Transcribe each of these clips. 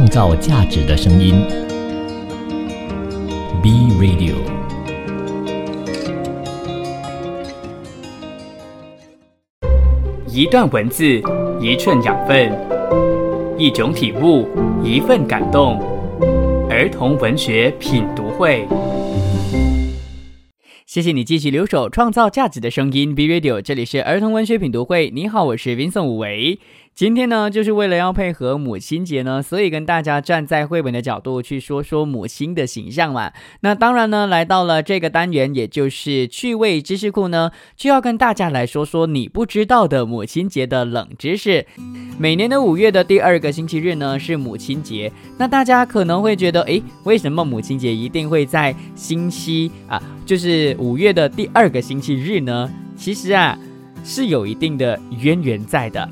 创造价值的声音。B Radio。一段文字，一寸养分，一种体悟，一份感动。儿童文学品读会。谢谢你继续留守，创造价值的声音。B Radio，这里是儿童文学品读会。你好，我是 Vincent 武维。今天呢，就是为了要配合母亲节呢，所以跟大家站在绘本的角度去说说母亲的形象嘛。那当然呢，来到了这个单元，也就是趣味知识库呢，就要跟大家来说说你不知道的母亲节的冷知识。每年的五月的第二个星期日呢，是母亲节。那大家可能会觉得，诶，为什么母亲节一定会在星期啊，就是五月的第二个星期日呢？其实啊，是有一定的渊源在的。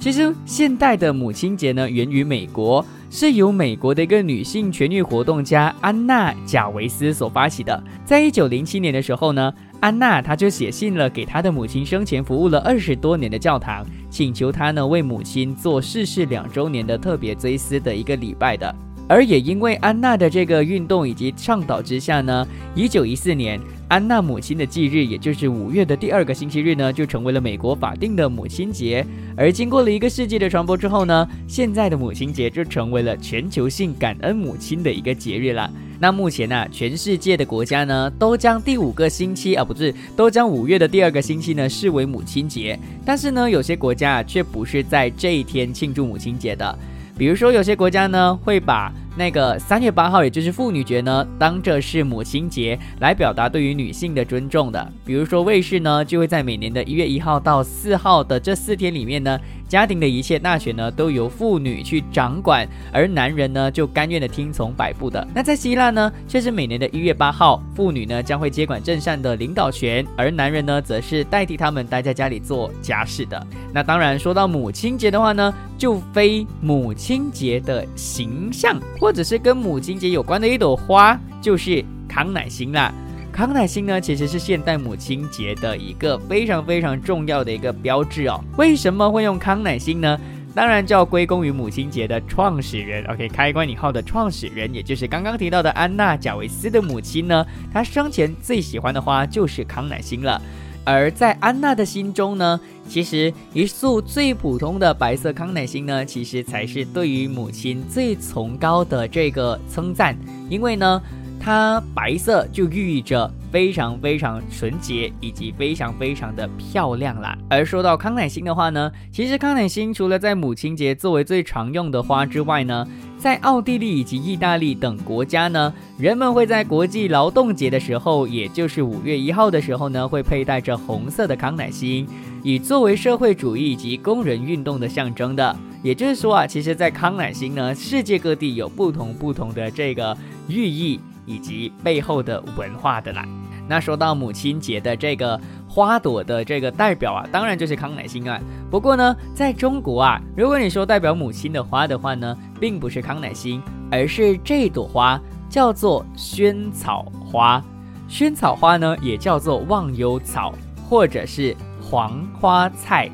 其实，现代的母亲节呢，源于美国，是由美国的一个女性权益活动家安娜·贾维斯所发起的。在一九零七年的时候呢，安娜她就写信了给她的母亲生前服务了二十多年的教堂，请求她呢为母亲做逝世两周年的特别追思的一个礼拜的。而也因为安娜的这个运动以及倡导之下呢，一九一四年。安娜母亲的忌日，也就是五月的第二个星期日呢，就成为了美国法定的母亲节。而经过了一个世纪的传播之后呢，现在的母亲节就成为了全球性感恩母亲的一个节日了。那目前呢，全世界的国家呢，都将第五个星期啊，不是，都将五月的第二个星期呢视为母亲节。但是呢，有些国家却不是在这一天庆祝母亲节的。比如说，有些国家呢会把。那个三月八号，也就是妇女节呢，当着是母亲节来表达对于女性的尊重的。比如说卫视呢，就会在每年的一月一号到四号的这四天里面呢。家庭的一切大权呢，都由妇女去掌管，而男人呢，就甘愿的听从摆布的。那在希腊呢，却是每年的一月八号，妇女呢将会接管镇上的领导权，而男人呢，则是代替他们待在家里做家事的。那当然，说到母亲节的话呢，就非母亲节的形象，或者是跟母亲节有关的一朵花，就是康乃馨啦。康乃馨呢，其实是现代母亲节的一个非常非常重要的一个标志哦。为什么会用康乃馨呢？当然就要归功于母亲节的创始人。OK，开关引号的创始人，也就是刚刚提到的安娜·贾维斯的母亲呢。她生前最喜欢的花就是康乃馨了。而在安娜的心中呢，其实一束最普通的白色康乃馨呢，其实才是对于母亲最崇高的这个称赞，因为呢。它白色就寓意着非常非常纯洁，以及非常非常的漂亮啦。而说到康乃馨的话呢，其实康乃馨除了在母亲节作为最常用的花之外呢，在奥地利以及意大利等国家呢，人们会在国际劳动节的时候，也就是五月一号的时候呢，会佩戴着红色的康乃馨，以作为社会主义以及工人运动的象征的。也就是说啊，其实，在康乃馨呢，世界各地有不同不同的这个寓意。以及背后的文化的啦。那说到母亲节的这个花朵的这个代表啊，当然就是康乃馨啊。不过呢，在中国啊，如果你说代表母亲的花的话呢，并不是康乃馨，而是这朵花叫做萱草花。萱草花呢，也叫做忘忧草，或者是黄花菜。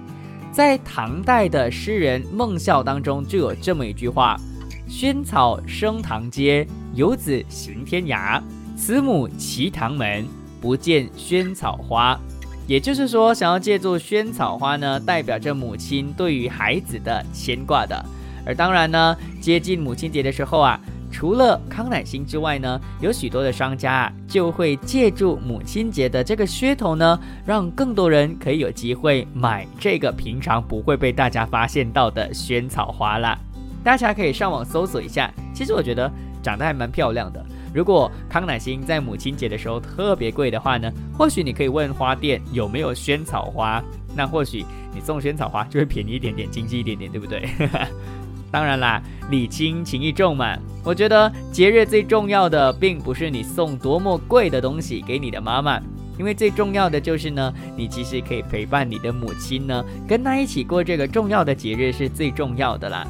在唐代的诗人孟孝当中就有这么一句话。萱草生堂阶，游子行天涯。慈母齐堂门，不见萱草花。也就是说，想要借助萱草花呢，代表着母亲对于孩子的牵挂的。而当然呢，接近母亲节的时候啊，除了康乃馨之外呢，有许多的商家啊，就会借助母亲节的这个噱头呢，让更多人可以有机会买这个平常不会被大家发现到的萱草花啦。大家可以上网搜索一下，其实我觉得长得还蛮漂亮的。如果康乃馨在母亲节的时候特别贵的话呢，或许你可以问花店有没有萱草花，那或许你送萱草花就会便宜一点点，经济一点点，对不对？当然啦，礼轻情意重嘛。我觉得节日最重要的并不是你送多么贵的东西给你的妈妈，因为最重要的就是呢，你其实可以陪伴你的母亲呢，跟她一起过这个重要的节日是最重要的啦。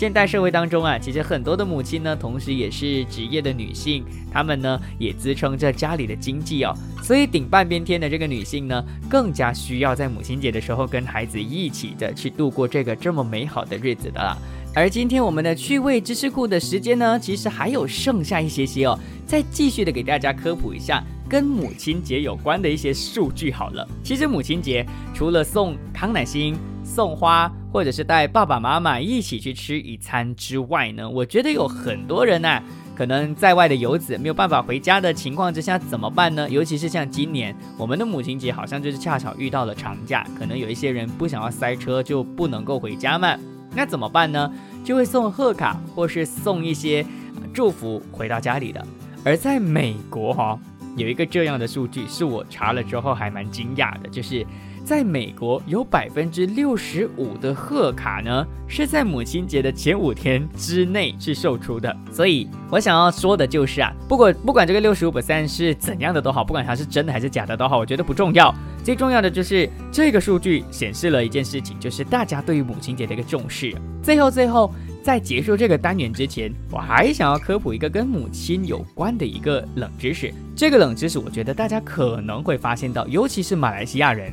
现代社会当中啊，其实很多的母亲呢，同时也是职业的女性，她们呢也支撑着家里的经济哦。所以顶半边天的这个女性呢，更加需要在母亲节的时候跟孩子一起的去度过这个这么美好的日子的啦。而今天我们的趣味知识库的时间呢，其实还有剩下一些些哦，再继续的给大家科普一下跟母亲节有关的一些数据好了。其实母亲节除了送康乃馨、送花，或者是带爸爸妈妈一起去吃一餐之外呢，我觉得有很多人呢，可能在外的游子没有办法回家的情况之下怎么办呢？尤其是像今年我们的母亲节，好像就是恰巧遇到了长假，可能有一些人不想要塞车，就不能够回家嘛。那怎么办呢？就会送贺卡或是送一些祝福回到家里的。而在美国哈，有一个这样的数据，是我查了之后还蛮惊讶的，就是在美国有百分之六十五的贺卡呢是在母亲节的前五天之内是售出的。所以我想要说的就是啊，不管不管这个六十五 percent 是怎样的都好，不管它是真的还是假的都好，我觉得不重要。最重要的就是这个数据显示了一件事情，就是大家对于母亲节的一个重视。最后，最后在结束这个单元之前，我还想要科普一个跟母亲有关的一个冷知识。这个冷知识，我觉得大家可能会发现到，尤其是马来西亚人，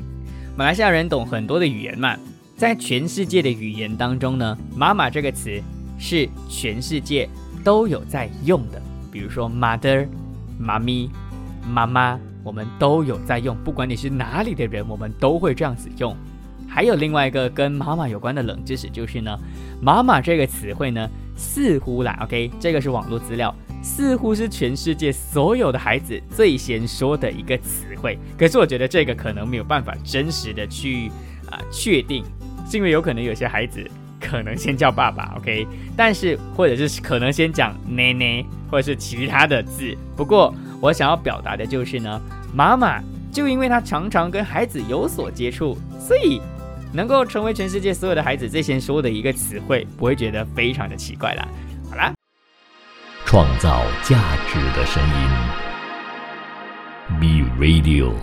马来西亚人懂很多的语言嘛，在全世界的语言当中呢，“妈妈”这个词是全世界都有在用的。比如说，mother、妈咪、妈妈。我们都有在用，不管你是哪里的人，我们都会这样子用。还有另外一个跟妈妈有关的冷知识，就是呢，妈妈这个词汇呢，似乎啦，OK，这个是网络资料，似乎是全世界所有的孩子最先说的一个词汇。可是我觉得这个可能没有办法真实的去啊确定，是因为有可能有些孩子可能先叫爸爸，OK，但是或者是可能先讲奶奶，或者是其他的字。不过我想要表达的就是呢。妈妈就因为她常常跟孩子有所接触，所以能够成为全世界所有的孩子最先说的一个词汇，不会觉得非常的奇怪啦。创造价值的声音，B Radio，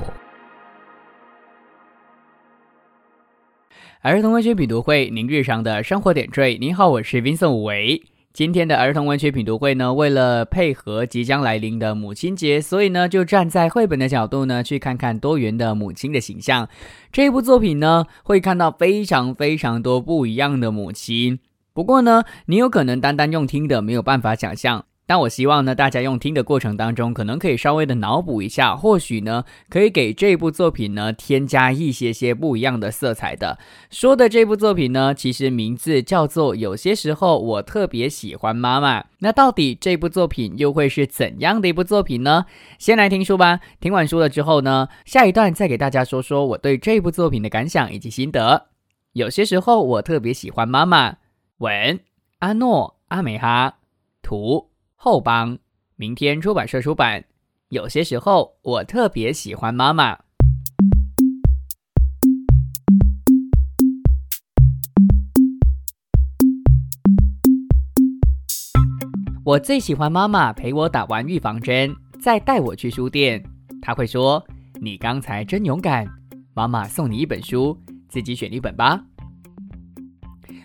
儿童文学品读会，您日常的生活点缀。您好，我是 Vincent 武维。今天的儿童文学品读会呢，为了配合即将来临的母亲节，所以呢，就站在绘本的角度呢，去看看多元的母亲的形象。这部作品呢，会看到非常非常多不一样的母亲。不过呢，你有可能单单用听的，没有办法想象。但我希望呢，大家用听的过程当中，可能可以稍微的脑补一下，或许呢，可以给这部作品呢添加一些些不一样的色彩的。说的这部作品呢，其实名字叫做《有些时候我特别喜欢妈妈》。那到底这部作品又会是怎样的一部作品呢？先来听书吧。听完书了之后呢，下一段再给大家说说我对这部作品的感想以及心得。有些时候我特别喜欢妈妈。文阿诺阿美哈图。后帮，明天出版社出版。有些时候，我特别喜欢妈妈。我最喜欢妈妈陪我打完预防针，再带我去书店。她会说：“你刚才真勇敢。”妈妈送你一本书，自己选一本吧。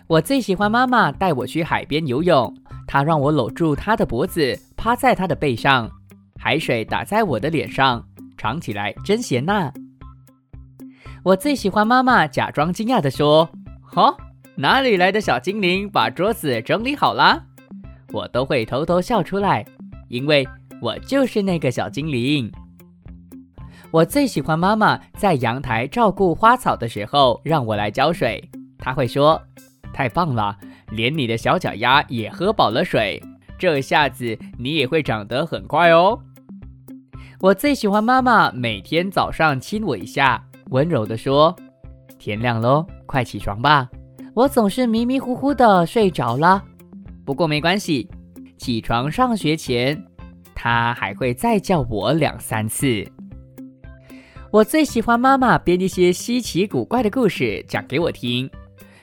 我最喜欢妈妈带我去海边游泳。他让我搂住他的脖子，趴在他的背上，海水打在我的脸上，尝起来真咸呐。我最喜欢妈妈假装惊讶地说：“哦，哪里来的小精灵把桌子整理好啦？”我都会偷偷笑出来，因为我就是那个小精灵。我最喜欢妈妈在阳台照顾花草的时候让我来浇水，她会说：“太棒了。”连你的小脚丫也喝饱了水，这下子你也会长得很快哦。我最喜欢妈妈每天早上亲我一下，温柔地说：“天亮喽，快起床吧。”我总是迷迷糊糊的睡着了，不过没关系，起床上学前，她还会再叫我两三次。我最喜欢妈妈编一些稀奇古怪的故事讲给我听。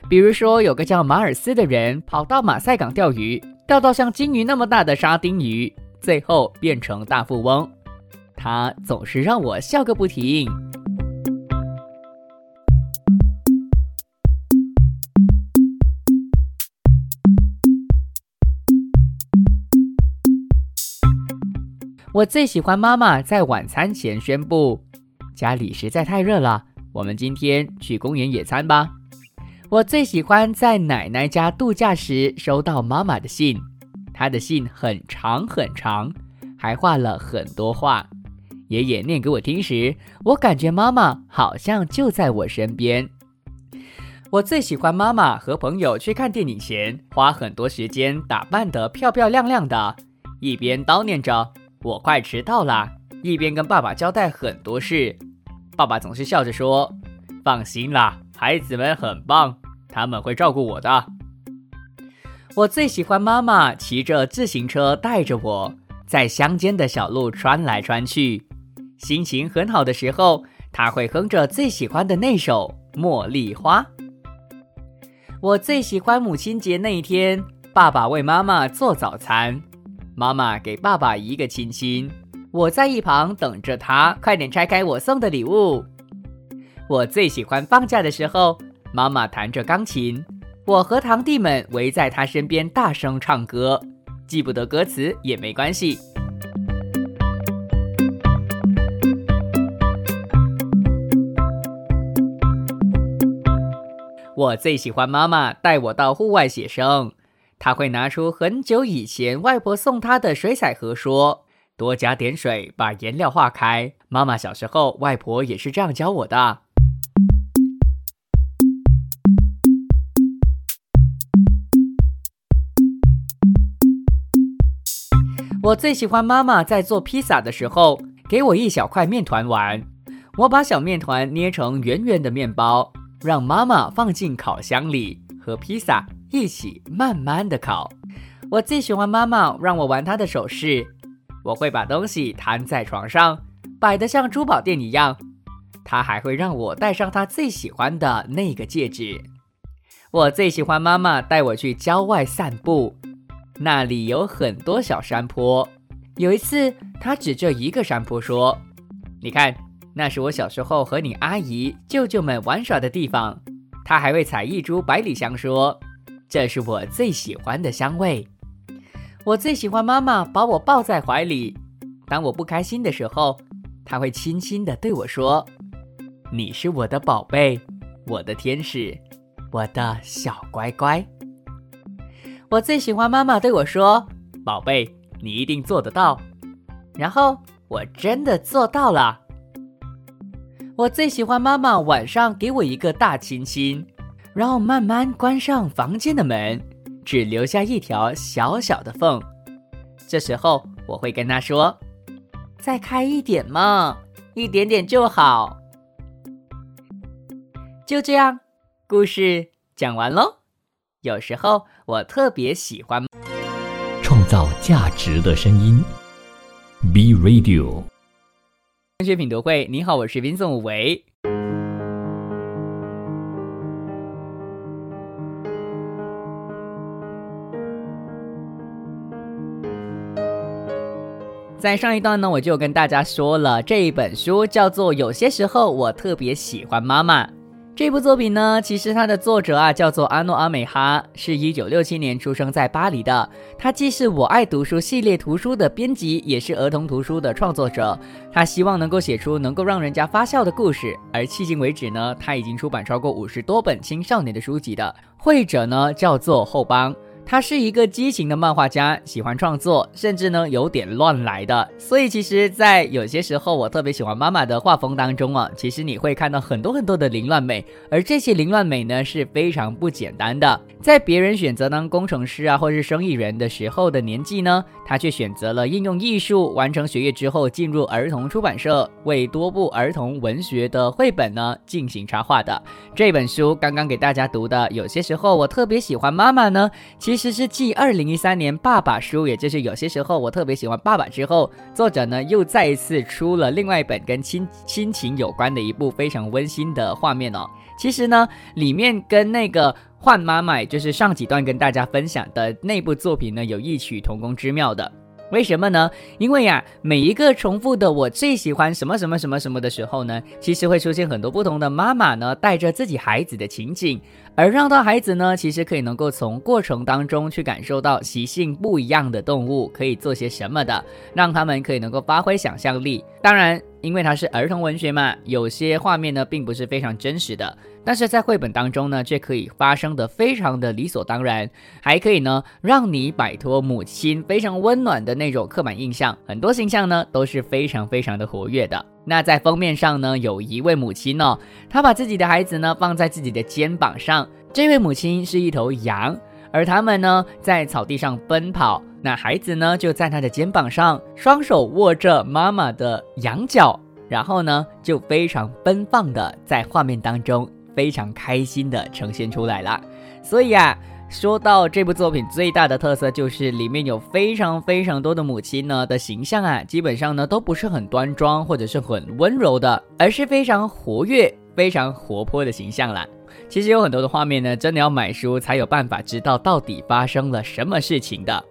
比如说，有个叫马尔斯的人跑到马赛港钓鱼，钓到像金鱼那么大的沙丁鱼，最后变成大富翁。他总是让我笑个不停。我最喜欢妈妈在晚餐前宣布：“家里实在太热了，我们今天去公园野餐吧。”我最喜欢在奶奶家度假时收到妈妈的信，她的信很长很长，还画了很多画。爷爷念给我听时，我感觉妈妈好像就在我身边。我最喜欢妈妈和朋友去看电影前，花很多时间打扮得漂漂亮亮的，一边叨念着我快迟到了，一边跟爸爸交代很多事。爸爸总是笑着说：“放心啦。”孩子们很棒，他们会照顾我的。我最喜欢妈妈骑着自行车带着我在乡间的小路穿来穿去，心情很好的时候，她会哼着最喜欢的那首《茉莉花》。我最喜欢母亲节那一天，爸爸为妈妈做早餐，妈妈给爸爸一个亲亲，我在一旁等着他快点拆开我送的礼物。我最喜欢放假的时候，妈妈弹着钢琴，我和堂弟们围在她身边大声唱歌，记不得歌词也没关系。我最喜欢妈妈带我到户外写生，她会拿出很久以前外婆送她的水彩盒，说：“多加点水，把颜料化开。”妈妈小时候，外婆也是这样教我的。我最喜欢妈妈在做披萨的时候，给我一小块面团玩。我把小面团捏成圆圆的面包，让妈妈放进烤箱里，和披萨一起慢慢的烤。我最喜欢妈妈让我玩她的首饰，我会把东西摊在床上，摆得像珠宝店一样。她还会让我戴上她最喜欢的那个戒指。我最喜欢妈妈带我去郊外散步。那里有很多小山坡。有一次，他指着一个山坡说：“你看，那是我小时候和你阿姨、舅舅们玩耍的地方。”他还会采一株百里香，说：“这是我最喜欢的香味。”我最喜欢妈妈把我抱在怀里。当我不开心的时候，她会轻轻地对我说：“你是我的宝贝，我的天使，我的小乖乖。”我最喜欢妈妈对我说：“宝贝，你一定做得到。”然后我真的做到了。我最喜欢妈妈晚上给我一个大亲亲，然后慢慢关上房间的门，只留下一条小小的缝。这时候我会跟她说：“再开一点嘛，一点点就好。”就这样，故事讲完喽。有时候我特别喜欢创造价值的声音。B Radio 文学品读会，你好，我是 Vincent 武维。在上一段呢，我就跟大家说了，这一本书叫做《有些时候我特别喜欢妈妈》。这部作品呢，其实它的作者啊叫做阿诺阿美哈，是一九六七年出生在巴黎的。他既是我爱读书系列图书的编辑，也是儿童图书的创作者。他希望能够写出能够让人家发笑的故事，而迄今为止呢，他已经出版超过五十多本青少年的书籍的。会者呢叫做后邦。他是一个激情的漫画家，喜欢创作，甚至呢有点乱来的。所以其实，在有些时候，我特别喜欢妈妈的画风当中啊，其实你会看到很多很多的凌乱美，而这些凌乱美呢是非常不简单的。在别人选择当工程师啊，或是生意人的时候的年纪呢，他却选择了应用艺术，完成学业之后进入儿童出版社，为多部儿童文学的绘本呢进行插画的。这本书刚刚给大家读的，有些时候我特别喜欢妈妈呢，其其实是继二零一三年《爸爸》书，也就是有些时候我特别喜欢《爸爸》之后，作者呢又再一次出了另外一本跟亲亲情有关的一部非常温馨的画面哦。其实呢，里面跟那个换妈妈，就是上几段跟大家分享的那部作品呢，有异曲同工之妙的。为什么呢？因为呀，每一个重复的我最喜欢什么什么什么什么的时候呢，其实会出现很多不同的妈妈呢，带着自己孩子的情景，而让到孩子呢，其实可以能够从过程当中去感受到习性不一样的动物可以做些什么的，让他们可以能够发挥想象力。当然。因为它是儿童文学嘛，有些画面呢并不是非常真实的，但是在绘本当中呢，却可以发生的非常的理所当然，还可以呢让你摆脱母亲非常温暖的那种刻板印象，很多形象呢都是非常非常的活跃的。那在封面上呢，有一位母亲哦，她把自己的孩子呢放在自己的肩膀上，这位母亲是一头羊，而他们呢在草地上奔跑。那孩子呢，就在他的肩膀上，双手握着妈妈的羊角，然后呢，就非常奔放的在画面当中非常开心的呈现出来了。所以啊，说到这部作品最大的特色，就是里面有非常非常多的母亲呢的形象啊，基本上呢都不是很端庄或者是很温柔的，而是非常活跃、非常活泼的形象啦。其实有很多的画面呢，真的要买书才有办法知道到底发生了什么事情的。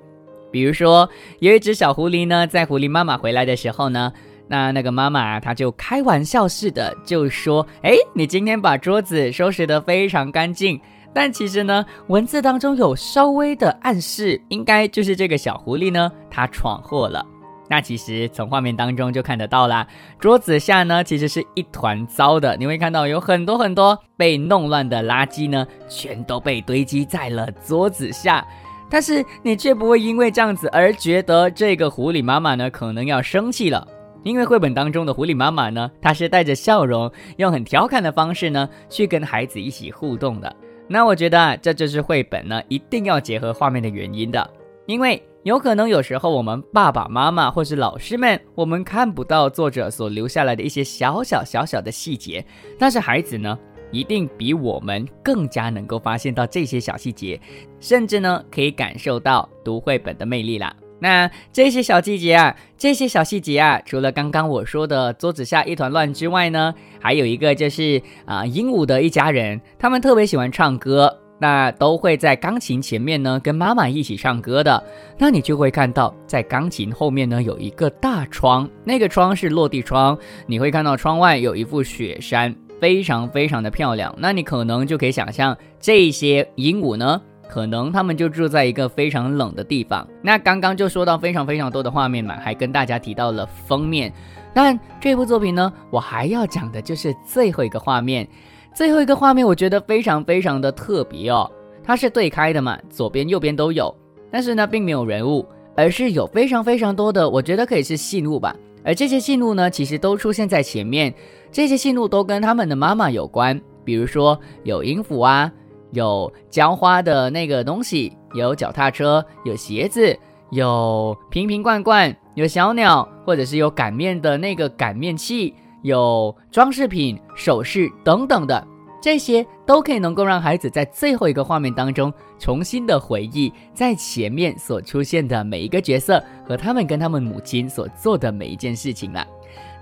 比如说，有一只小狐狸呢，在狐狸妈妈回来的时候呢，那那个妈妈她就开玩笑似的就说：“哎，你今天把桌子收拾得非常干净。”但其实呢，文字当中有稍微的暗示，应该就是这个小狐狸呢，它闯祸了。那其实从画面当中就看得到啦，桌子下呢其实是一团糟的，你会看到有很多很多被弄乱的垃圾呢，全都被堆积在了桌子下。但是你却不会因为这样子而觉得这个狐狸妈妈呢可能要生气了，因为绘本当中的狐狸妈妈呢，她是带着笑容，用很调侃的方式呢去跟孩子一起互动的。那我觉得啊，这就是绘本呢一定要结合画面的原因的，因为有可能有时候我们爸爸妈妈或是老师们，我们看不到作者所留下来的一些小小小小的细节，但是孩子呢？一定比我们更加能够发现到这些小细节，甚至呢可以感受到读绘本的魅力啦。那这些小细节啊，这些小细节啊，除了刚刚我说的桌子下一团乱之外呢，还有一个就是啊，鹦鹉的一家人，他们特别喜欢唱歌，那都会在钢琴前面呢跟妈妈一起唱歌的。那你就会看到，在钢琴后面呢有一个大窗，那个窗是落地窗，你会看到窗外有一幅雪山。非常非常的漂亮，那你可能就可以想象这些鹦鹉呢，可能他们就住在一个非常冷的地方。那刚刚就说到非常非常多的画面嘛，还跟大家提到了封面。但这部作品呢，我还要讲的就是最后一个画面。最后一个画面我觉得非常非常的特别哦，它是对开的嘛，左边右边都有，但是呢并没有人物，而是有非常非常多的，我觉得可以是信物吧。而这些信物呢，其实都出现在前面。这些信物都跟他们的妈妈有关，比如说有音符啊，有浇花的那个东西，有脚踏车，有鞋子，有瓶瓶罐罐，有小鸟，或者是有擀面的那个擀面器，有装饰品、首饰等等的，这些都可以能够让孩子在最后一个画面当中重新的回忆在前面所出现的每一个角色和他们跟他们母亲所做的每一件事情了。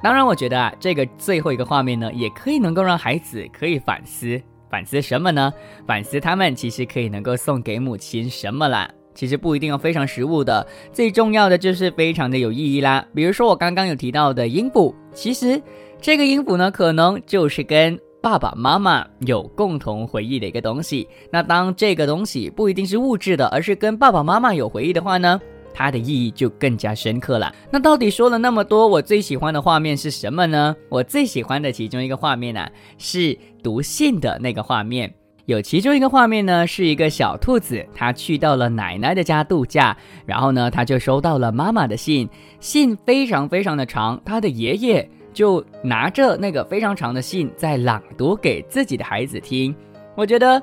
当然，我觉得啊，这个最后一个画面呢，也可以能够让孩子可以反思，反思什么呢？反思他们其实可以能够送给母亲什么啦？其实不一定要非常实物的，最重要的就是非常的有意义啦。比如说我刚刚有提到的音符，其实这个音符呢，可能就是跟爸爸妈妈有共同回忆的一个东西。那当这个东西不一定是物质的，而是跟爸爸妈妈有回忆的话呢？它的意义就更加深刻了。那到底说了那么多，我最喜欢的画面是什么呢？我最喜欢的其中一个画面呢，是读信的那个画面。有其中一个画面呢，是一个小兔子，它去到了奶奶的家度假，然后呢，它就收到了妈妈的信，信非常非常的长，它的爷爷就拿着那个非常长的信在朗读给自己的孩子听。我觉得。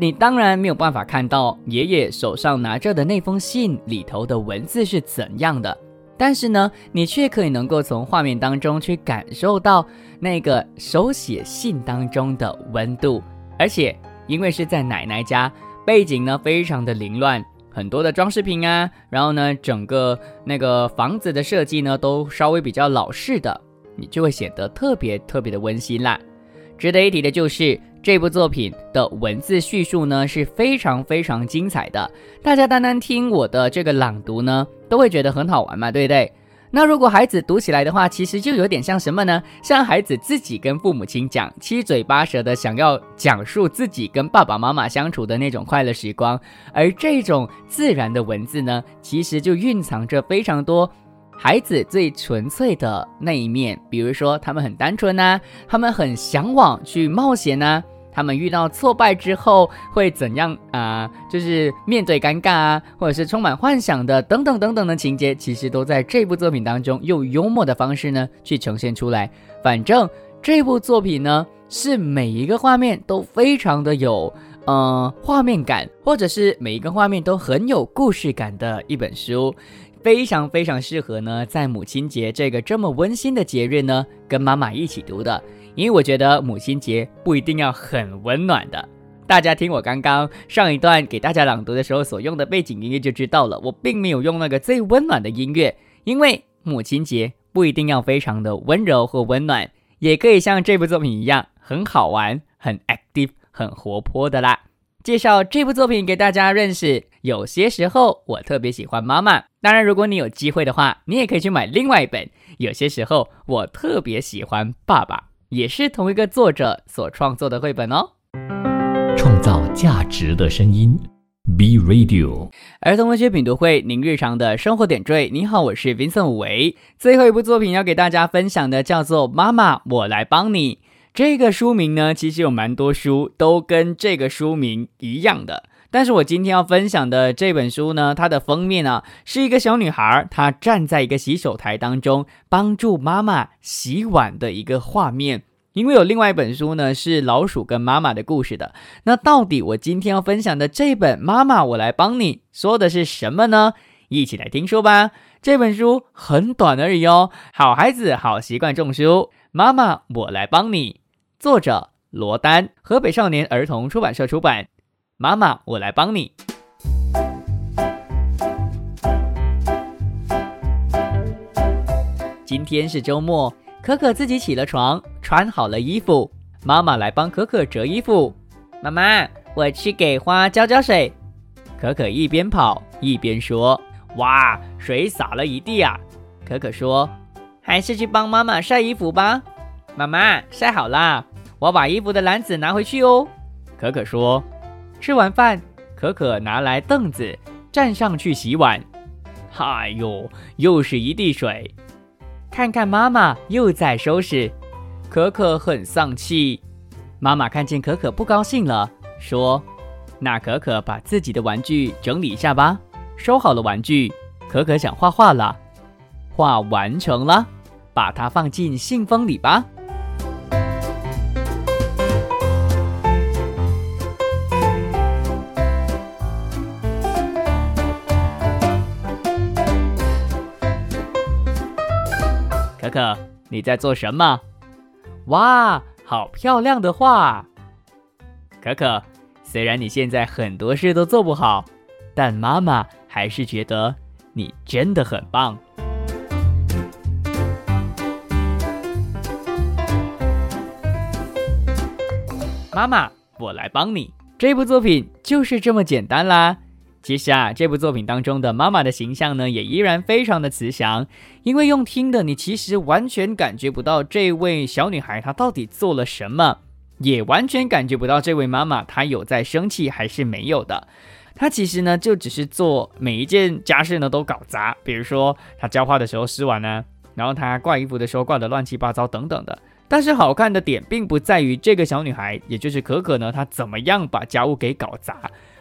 你当然没有办法看到爷爷手上拿着的那封信里头的文字是怎样的，但是呢，你却可以能够从画面当中去感受到那个手写信当中的温度，而且因为是在奶奶家，背景呢非常的凌乱，很多的装饰品啊，然后呢，整个那个房子的设计呢都稍微比较老式的，你就会显得特别特别的温馨啦。值得一提的就是。这部作品的文字叙述呢是非常非常精彩的，大家单单听我的这个朗读呢，都会觉得很好玩嘛，对不对？那如果孩子读起来的话，其实就有点像什么呢？像孩子自己跟父母亲讲，七嘴八舌的想要讲述自己跟爸爸妈妈相处的那种快乐时光，而这种自然的文字呢，其实就蕴藏着非常多孩子最纯粹的那一面，比如说他们很单纯呐，他们很向往去冒险呐，他们遇到挫败之后会怎样啊？就是面对尴尬啊，或者是充满幻想的等等等等的情节，其实都在这部作品当中用幽默的方式呢去呈现出来。反正这部作品呢，是每一个画面都非常的有呃画面感，或者是每一个画面都很有故事感的一本书。非常非常适合呢，在母亲节这个这么温馨的节日呢，跟妈妈一起读的。因为我觉得母亲节不一定要很温暖的。大家听我刚刚上一段给大家朗读的时候所用的背景音乐就知道了，我并没有用那个最温暖的音乐，因为母亲节不一定要非常的温柔或温暖，也可以像这部作品一样很好玩、很爱、很活泼的啦。介绍这部作品给大家认识。有些时候我特别喜欢妈妈，当然如果你有机会的话，你也可以去买另外一本。有些时候我特别喜欢爸爸，也是同一个作者所创作的绘本哦。创造价值的声音，B Radio 儿童文学品读会，您日常的生活点缀。你好，我是 Vincent 武维。最后一部作品要给大家分享的叫做《妈妈，我来帮你》。这个书名呢，其实有蛮多书都跟这个书名一样的，但是我今天要分享的这本书呢，它的封面呢是一个小女孩，她站在一个洗手台当中，帮助妈妈洗碗的一个画面。因为有另外一本书呢，是老鼠跟妈妈的故事的。那到底我今天要分享的这本《妈妈，我来帮你》说的是什么呢？一起来听说吧。这本书很短而已哦。好孩子，好习惯，种书。妈妈，我来帮你。作者罗丹，河北少年儿童出版社出版。妈妈，我来帮你。今天是周末，可可自己起了床，穿好了衣服。妈妈来帮可可折衣服。妈妈，我去给花浇浇水。可可一边跑一边说：“哇，水洒了一地啊！”可可说：“还是去帮妈妈晒衣服吧。”妈妈晒好啦，我把衣服的篮子拿回去哦。可可说：“吃完饭，可可拿来凳子，站上去洗碗。哎呦，又是一地水！看看妈妈又在收拾，可可很丧气。妈妈看见可可不高兴了，说：‘那可可把自己的玩具整理一下吧。’收好了玩具，可可想画画了，画完成了，把它放进信封里吧。”你在做什么？哇，好漂亮的画！可可，虽然你现在很多事都做不好，但妈妈还是觉得你真的很棒。妈妈，我来帮你。这部作品就是这么简单啦。其实啊，这部作品当中的妈妈的形象呢，也依然非常的慈祥。因为用听的，你其实完全感觉不到这位小女孩她到底做了什么，也完全感觉不到这位妈妈她有在生气还是没有的。她其实呢，就只是做每一件家事呢都搞砸，比如说她浇花的时候湿完呢，然后她挂衣服的时候挂的乱七八糟等等的。但是好看的点并不在于这个小女孩，也就是可可呢，她怎么样把家务给搞砸。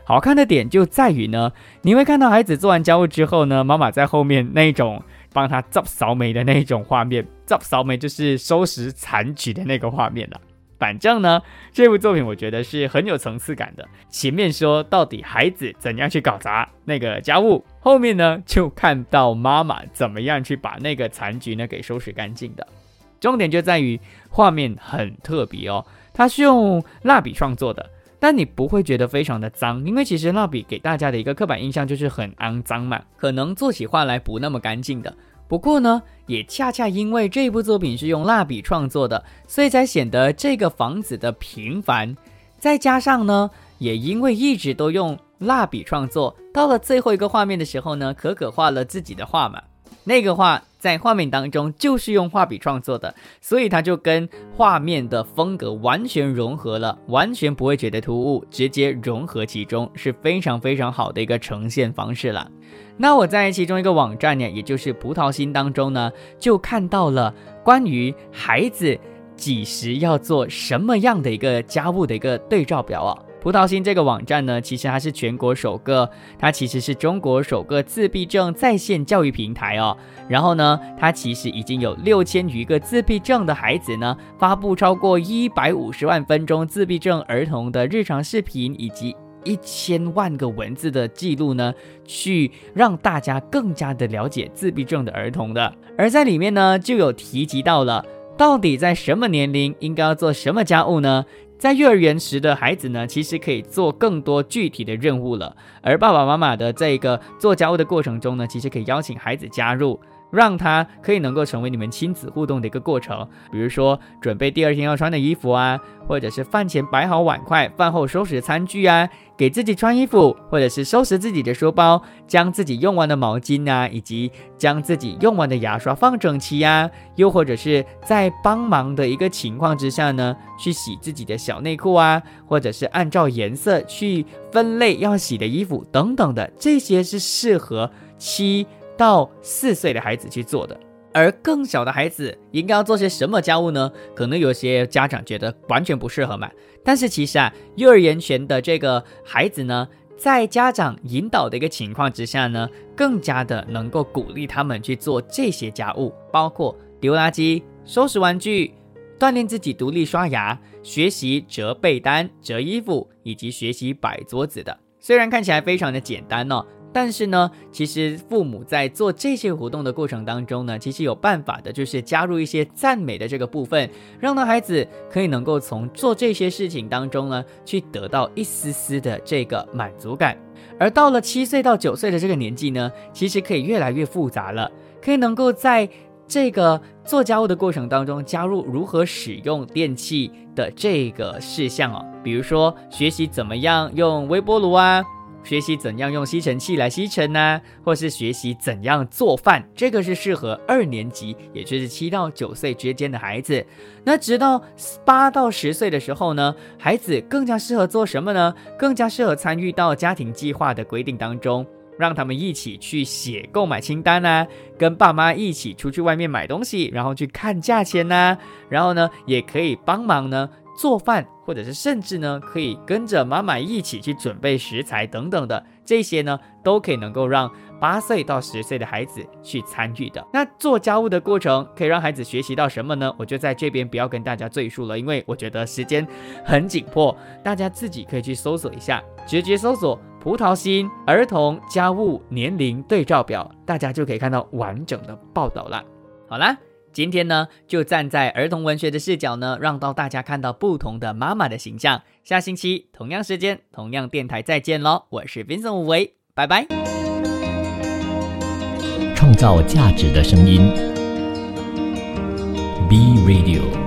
好看的点就在于呢，你会看到孩子做完家务之后呢，妈妈在后面那种帮他扫扫眉的那种画面，扫扫眉就是收拾残局的那个画面了。反正呢，这部作品我觉得是很有层次感的。前面说到底孩子怎样去搞砸那个家务，后面呢就看到妈妈怎么样去把那个残局呢给收拾干净的。重点就在于画面很特别哦，它是用蜡笔创作的。但你不会觉得非常的脏，因为其实蜡笔给大家的一个刻板印象就是很肮脏嘛，可能做起画来不那么干净的。不过呢，也恰恰因为这部作品是用蜡笔创作的，所以才显得这个房子的平凡。再加上呢，也因为一直都用蜡笔创作，到了最后一个画面的时候呢，可可画了自己的画嘛，那个画在画面当中就是用画笔创作的，所以它就跟画面的风格完全融合了，完全不会觉得突兀，直接融合其中，是非常非常好的一个呈现方式了。那我在其中一个网站呢，也就是葡萄心当中呢，就看到了关于孩子几时要做什么样的一个家务的一个对照表啊。葡萄心这个网站呢，其实它是全国首个，它其实是中国首个自闭症在线教育平台哦。然后呢，它其实已经有六千余个自闭症的孩子呢，发布超过一百五十万分钟自闭症儿童的日常视频，以及一千万个文字的记录呢，去让大家更加的了解自闭症的儿童的。而在里面呢，就有提及到了，到底在什么年龄应该要做什么家务呢？在幼儿园时的孩子呢，其实可以做更多具体的任务了。而爸爸妈妈的这个做家务的过程中呢，其实可以邀请孩子加入。让他可以能够成为你们亲子互动的一个过程，比如说准备第二天要穿的衣服啊，或者是饭前摆好碗筷，饭后收拾餐具啊，给自己穿衣服，或者是收拾自己的书包，将自己用完的毛巾啊，以及将自己用完的牙刷放整齐呀，又或者是在帮忙的一个情况之下呢，去洗自己的小内裤啊，或者是按照颜色去分类要洗的衣服等等的，这些是适合七。到四岁的孩子去做的，而更小的孩子应该要做些什么家务呢？可能有些家长觉得完全不适合嘛。但是其实啊，幼儿园前的这个孩子呢，在家长引导的一个情况之下呢，更加的能够鼓励他们去做这些家务，包括丢垃圾、收拾玩具、锻炼自己独立刷牙、学习折被单、折衣服，以及学习摆桌子的。虽然看起来非常的简单哦。但是呢，其实父母在做这些活动的过程当中呢，其实有办法的，就是加入一些赞美的这个部分，让到孩子可以能够从做这些事情当中呢，去得到一丝丝的这个满足感。而到了七岁到九岁的这个年纪呢，其实可以越来越复杂了，可以能够在这个做家务的过程当中加入如何使用电器的这个事项哦，比如说学习怎么样用微波炉啊。学习怎样用吸尘器来吸尘呢？或是学习怎样做饭，这个是适合二年级，也就是七到九岁之间的孩子。那直到八到十岁的时候呢，孩子更加适合做什么呢？更加适合参与到家庭计划的规定当中，让他们一起去写购买清单啊，跟爸妈一起出去外面买东西，然后去看价钱呐，然后呢，也可以帮忙呢。做饭，或者是甚至呢，可以跟着妈妈一起去准备食材等等的，这些呢，都可以能够让八岁到十岁的孩子去参与的。那做家务的过程可以让孩子学习到什么呢？我就在这边不要跟大家赘述了，因为我觉得时间很紧迫，大家自己可以去搜索一下，直接搜索“葡萄心儿童家务年龄对照表”，大家就可以看到完整的报道了。好啦。今天呢，就站在儿童文学的视角呢，让到大家看到不同的妈妈的形象。下星期同样时间，同样电台再见喽！我是 Vincent 吴为，拜拜。创造价值的声音，B Radio。